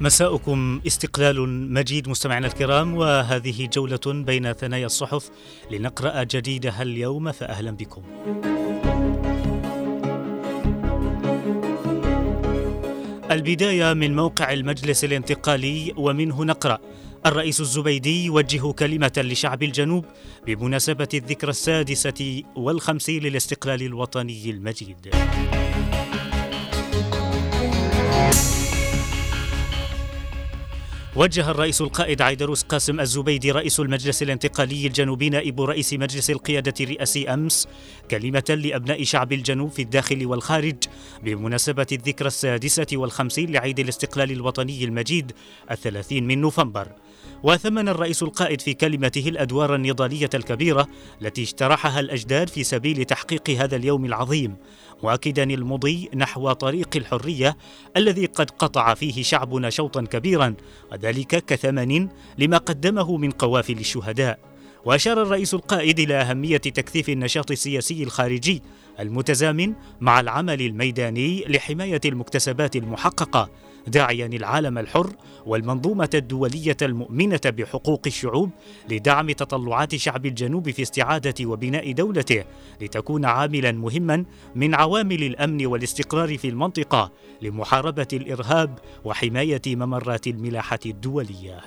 مساؤكم استقلال مجيد مستمعينا الكرام وهذه جولة بين ثنايا الصحف لنقرأ جديدها اليوم فأهلا بكم. البداية من موقع المجلس الانتقالي ومنه نقرأ الرئيس الزبيدي يوجه كلمة لشعب الجنوب بمناسبة الذكرى السادسة والخمسين للاستقلال الوطني المجيد. وجه الرئيس القائد عيدروس قاسم الزبيدي رئيس المجلس الانتقالي الجنوبي نائب رئيس مجلس القيادة الرئاسي أمس كلمة لأبناء شعب الجنوب في الداخل والخارج بمناسبة الذكرى السادسة والخمسين لعيد الاستقلال الوطني المجيد الثلاثين من نوفمبر. وثمن الرئيس القائد في كلمته الأدوار النضالية الكبيرة التي اجترحها الأجداد في سبيل تحقيق هذا اليوم العظيم. مؤكدا المضي نحو طريق الحرية الذي قد قطع فيه شعبنا شوطا كبيرا وذلك كثمن لما قدمه من قوافل الشهداء. وأشار الرئيس القائد إلى أهمية تكثيف النشاط السياسي الخارجي المتزامن مع العمل الميداني لحماية المكتسبات المحققة. داعيا العالم الحر والمنظومة الدولية المؤمنة بحقوق الشعوب لدعم تطلعات شعب الجنوب في استعادة وبناء دولته لتكون عاملا مهما من عوامل الأمن والاستقرار في المنطقة لمحاربة الإرهاب وحماية ممرات الملاحة الدولية.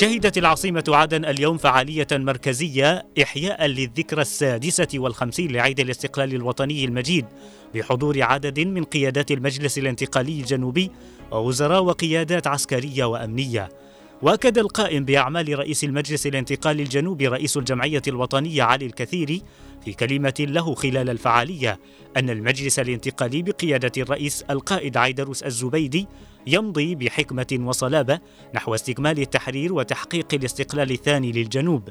شهدت العاصمة عدن اليوم فعالية مركزية إحياء للذكرى السادسة والخمسين لعيد الاستقلال الوطني المجيد بحضور عدد من قيادات المجلس الانتقالي الجنوبي ووزراء وقيادات عسكرية وأمنية. وأكد القائم بأعمال رئيس المجلس الانتقالي الجنوبي رئيس الجمعية الوطنية علي الكثيري في كلمة له خلال الفعالية أن المجلس الانتقالي بقيادة الرئيس القائد عيدروس الزبيدي يمضي بحكمة وصلابة نحو استكمال التحرير وتحقيق الاستقلال الثاني للجنوب.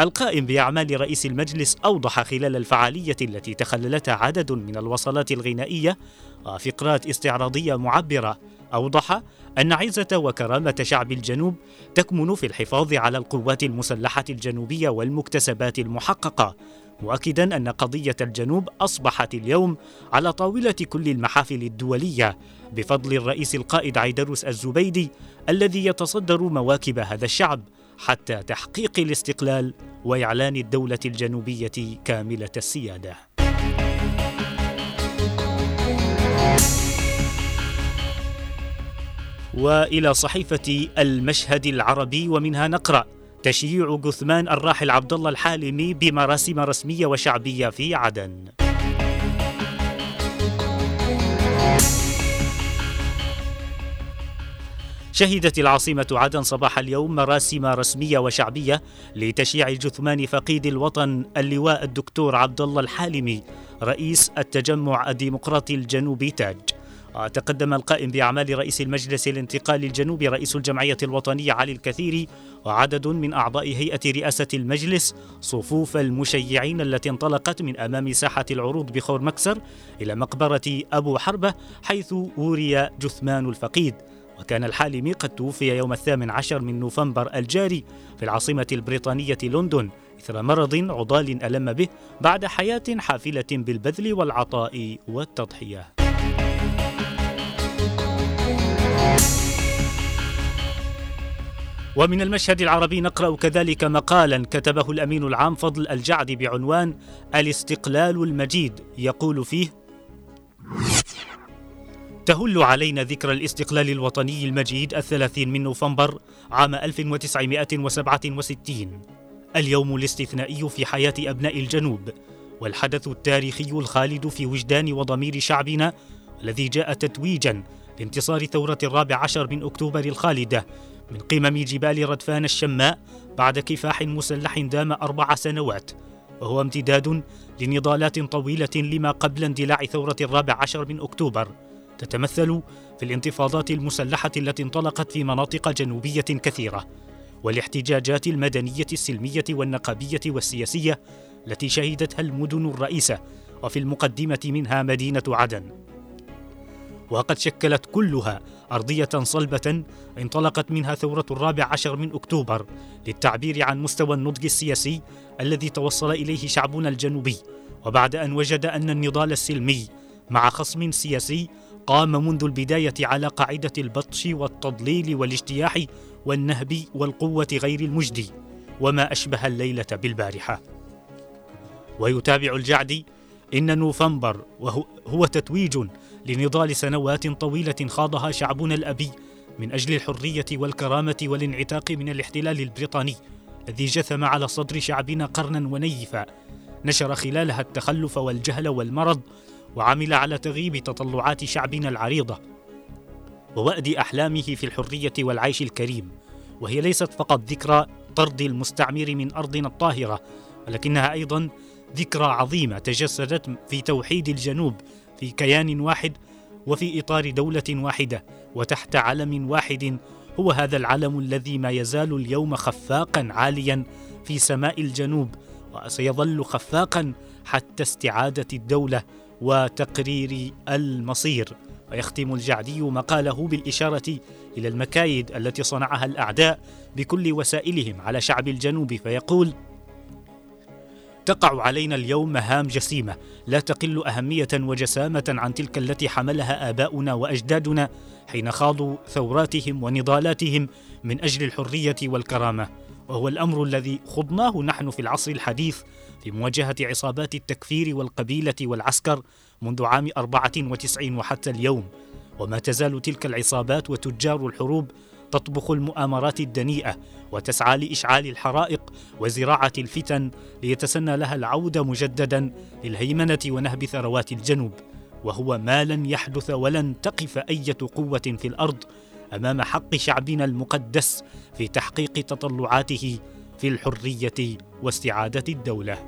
القائم بأعمال رئيس المجلس أوضح خلال الفعالية التي تخللتها عدد من الوصلات الغنائية وفقرات استعراضية معبرة. أوضح أن عزة وكرامة شعب الجنوب تكمن في الحفاظ على القوات المسلحة الجنوبية والمكتسبات المحققة. مؤكدا أن قضية الجنوب أصبحت اليوم على طاولة كل المحافل الدولية بفضل الرئيس القائد عيدروس الزبيدي الذي يتصدر مواكب هذا الشعب حتى تحقيق الاستقلال وإعلان الدولة الجنوبية كاملة السيادة. وإلى صحيفة المشهد العربي ومنها نقرأ تشييع جثمان الراحل عبد الله الحالمي بمراسم رسمية وشعبية في عدن. شهدت العاصمة عدن صباح اليوم مراسم رسمية وشعبية لتشييع جثمان فقيد الوطن اللواء الدكتور عبد الله الحالمي رئيس التجمع الديمقراطي الجنوبي تاج. تقدم القائم بأعمال رئيس المجلس الانتقالي الجنوبي رئيس الجمعية الوطنية علي الكثير وعدد من أعضاء هيئة رئاسة المجلس صفوف المشيعين التي انطلقت من أمام ساحة العروض بخور مكسر إلى مقبرة أبو حربة حيث وري جثمان الفقيد وكان الحالمي قد توفي يوم الثامن عشر من نوفمبر الجاري في العاصمة البريطانية لندن إثر مرض عضال ألم به بعد حياة حافلة بالبذل والعطاء والتضحية. ومن المشهد العربي نقرأ كذلك مقالا كتبه الأمين العام فضل الجعد بعنوان الاستقلال المجيد يقول فيه تهل علينا ذكرى الاستقلال الوطني المجيد الثلاثين من نوفمبر عام 1967 اليوم الاستثنائي في حياة أبناء الجنوب والحدث التاريخي الخالد في وجدان وضمير شعبنا الذي جاء تتويجا لانتصار ثورة الرابع عشر من أكتوبر الخالدة من قمم جبال ردفان الشماء بعد كفاح مسلح دام أربع سنوات وهو امتداد لنضالات طويلة لما قبل اندلاع ثورة الرابع عشر من أكتوبر. تتمثل في الانتفاضات المسلحة التي انطلقت في مناطق جنوبية كثيرة والاحتجاجات المدنية السلمية والنقابية والسياسية التي شهدتها المدن الرئيسة وفي المقدمة منها مدينة عدن. وقد شكلت كلها أرضية صلبة انطلقت منها ثورة الرابع عشر من أكتوبر للتعبير عن مستوى النضج السياسي الذي توصل إليه شعبنا الجنوبي وبعد أن وجد أن النضال السلمي مع خصم سياسي قام منذ البداية على قاعدة البطش والتضليل والاجتياح والنهب والقوة غير المجدي وما أشبه الليلة بالبارحة. ويتابع الجعدي إن نوفمبر وهو هو تتويج لنضال سنوات طويلة خاضها شعبنا الأبي من أجل الحرية والكرامة والانعتاق من الاحتلال البريطاني الذي جثم على صدر شعبنا قرنا ونيفا. نشر خلالها التخلف والجهل والمرض وعمل على تغييب تطلعات شعبنا العريضة ووأد أحلامه في الحرية والعيش الكريم. وهي ليست فقط ذكرى طرد المستعمر من أرضنا الطاهرة ولكنها أيضا ذكرى عظيمة تجسدت في توحيد الجنوب في كيان واحد وفي إطار دولة واحدة وتحت علم واحد هو هذا العلم الذي ما يزال اليوم خفاقا عاليا في سماء الجنوب وسيظل خفاقا حتى استعادة الدولة وتقرير المصير. ويختم الجعدي مقاله بالإشارة إلى المكايد التي صنعها الأعداء بكل وسائلهم على شعب الجنوب فيقول تقع علينا اليوم مهام جسيمة لا تقل أهمية وجسامة عن تلك التي حملها آباؤنا وأجدادنا حين خاضوا ثوراتهم ونضالاتهم من أجل الحرية والكرامة. وهو الأمر الذي خضناه نحن في العصر الحديث في مواجهة عصابات التكفير والقبيلة والعسكر منذ عام 94 وحتى اليوم. وما تزال تلك العصابات وتجار الحروب تطبخ المؤامرات الدنيئة وتسعى لإشعال الحرائق وزراعة الفتن ليتسنى لها العوده مجددا للهيمنة ونهب ثروات الجنوب. وهو ما لن يحدث ولن تقف إيه قوة في الأرض أمام حق شعبنا المقدس في تحقيق تطلعاته في الحرية واستعادة الدولة.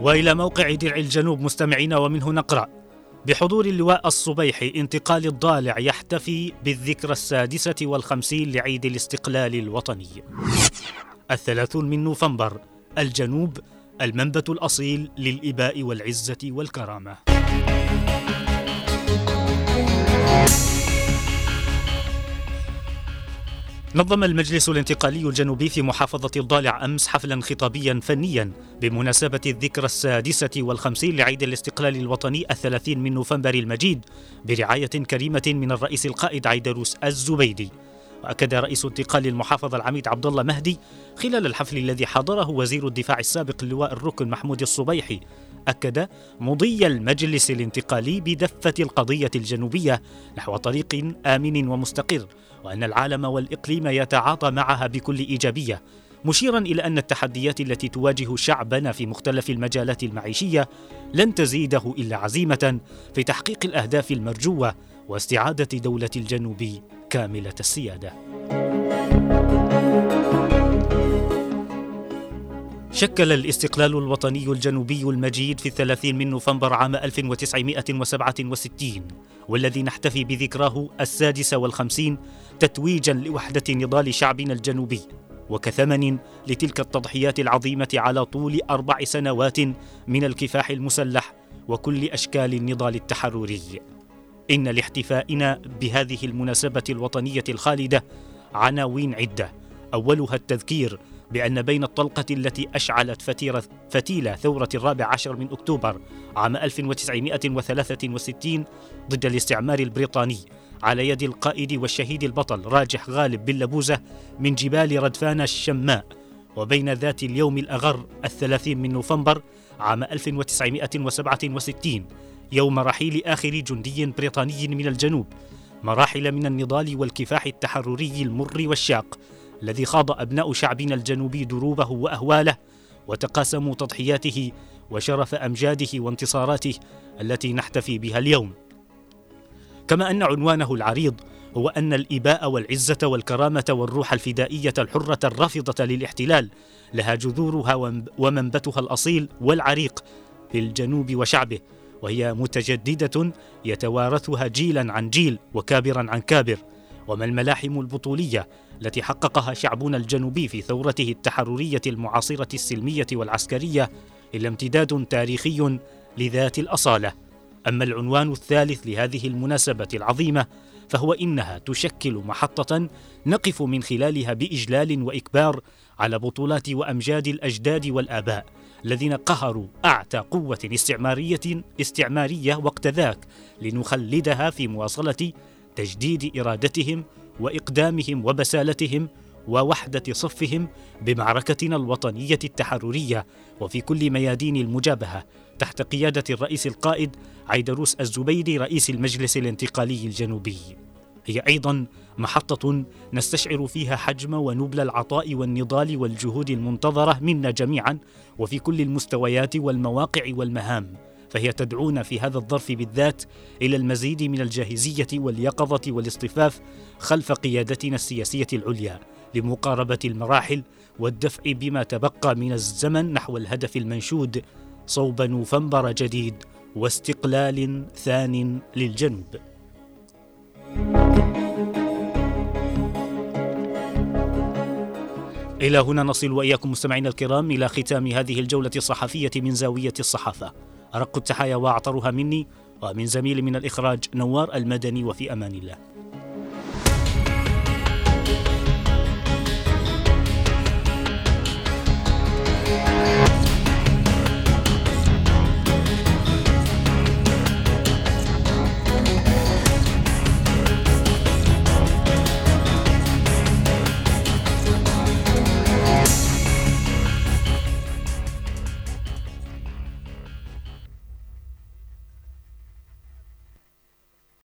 وإلى موقع درع الجنوب مستمعين ومنه نقرأ بحضور اللواء الصبيحي انتقال الضالع يحتفي بالذكرى السادسة والخمسين لعيد الاستقلال الوطني. الثلاثون من نوفمبر الجنوب المنبت الأصيل للإباء والعزة والكرامة. نظم المجلس الانتقالي الجنوبي في محافظة الضالع أمس حفلا خطابيا فنيا بمناسبة الذكرى السادسة والخمسين لعيد الاستقلال الوطني الثلاثين من نوفمبر المجيد برعاية كريمة من الرئيس القائد عيدروس الزبيدي. وأكد رئيس انتقال المحافظة العميد عبد الله مهدي خلال الحفل الذي حضره وزير الدفاع السابق اللواء الركن محمود الصبيحي أكد مضي المجلس الانتقالي بدفة القضية الجنوبية نحو طريق آمن ومستقر وأن العالم والإقليم يتعاطى معها بكل إيجابية مشيرا إلى أن التحديات التي تواجه شعبنا في مختلف المجالات المعيشية لن تزيده إلا عزيمة في تحقيق الأهداف المرجوة واستعادة دولة الجنوب كاملة السيادة. شكل الاستقلال الوطني الجنوبي المجيد في الثلاثين من نوفمبر عام 1967 والذي نحتفي بذكراه السادس والخمسين تتويجا لوحدة نضال شعبنا الجنوبي وكثمن لتلك التضحيات العظيمة على طول أربع سنوات من الكفاح المسلح وكل أشكال النضال التحرري. إن لاحتفائنا بهذه المناسبة الوطنية الخالدة عناوين عدة. أولها التذكير بأن بين الطلقة التي أشعلت فتيرة فتيلة ثورة الرابع عشر من أكتوبر عام 1963 ضد الاستعمار البريطاني على يد القائد والشهيد البطل راجح غالب بن لبوزة من جبال ردفان الشماء وبين ذات اليوم الأغر الثلاثين من نوفمبر عام 1967 يوم رحيل آخر جندي بريطاني من الجنوب مراحل من النضال والكفاح التحرري المر والشاق الذي خاض أبناء شعبنا الجنوبي دروبه وأهواله وتقاسموا تضحياته وشرف أمجاده وانتصاراته التي نحتفي بها اليوم. كما أن عنوانه العريض هو أن الإباء والعزة والكرامة والروح الفدائية الحرة الرافضة للاحتلال لها جذورها ومنبتها الأصيل والعريق في الجنوب وشعبه وهي متجددة يتوارثها جيلا عن جيل وكابرا عن كابر. وما الملاحم البطولية التي حققها شعبنا الجنوبي في ثورته التحررية المعاصرة السلمية والعسكرية إلا امتداد تاريخي لذات الأصالة. أما العنوان الثالث لهذه المناسبة العظيمة فهو إنها تشكل محطة نقف من خلالها بإجلال وإكبار على بطولات وأمجاد الأجداد والآباء الذين قهروا أعتى قوة استعماريه استعمارية وقت ذاك لنخلدها في مواصلة تجديد إرادتهم وإقدامهم وبسالتهم ووحدة صفهم بمعركتنا الوطنية التحررية وفي كل ميادين المجابهة تحت قيادة الرئيس القائد عيدروس الزبيدي رئيس المجلس الانتقالي الجنوبي. هي أيضا محطة نستشعر فيها حجم ونبل العطاء والنضال والجهود المنتظرة منا جميعا وفي كل المستويات والمواقع والمهام. فهي تدعونا في هذا الظرف بالذات إلى المزيد من الجاهزية واليقظة والاصطفاف خلف قيادتنا السياسية العليا لمقاربة المراحل والدفع بما تبقى من الزمن نحو الهدف المنشود صوب نوفمبر جديد واستقلال ثان للجنوب. إلى هنا نصل وإياكم مستمعينا الكرام إلى ختام هذه الجولة الصحفية من زاوية الصحافة. أرق التحايا وأعطرها مني ومن زميلي من الإخراج نوار المدني وفي أمان الله.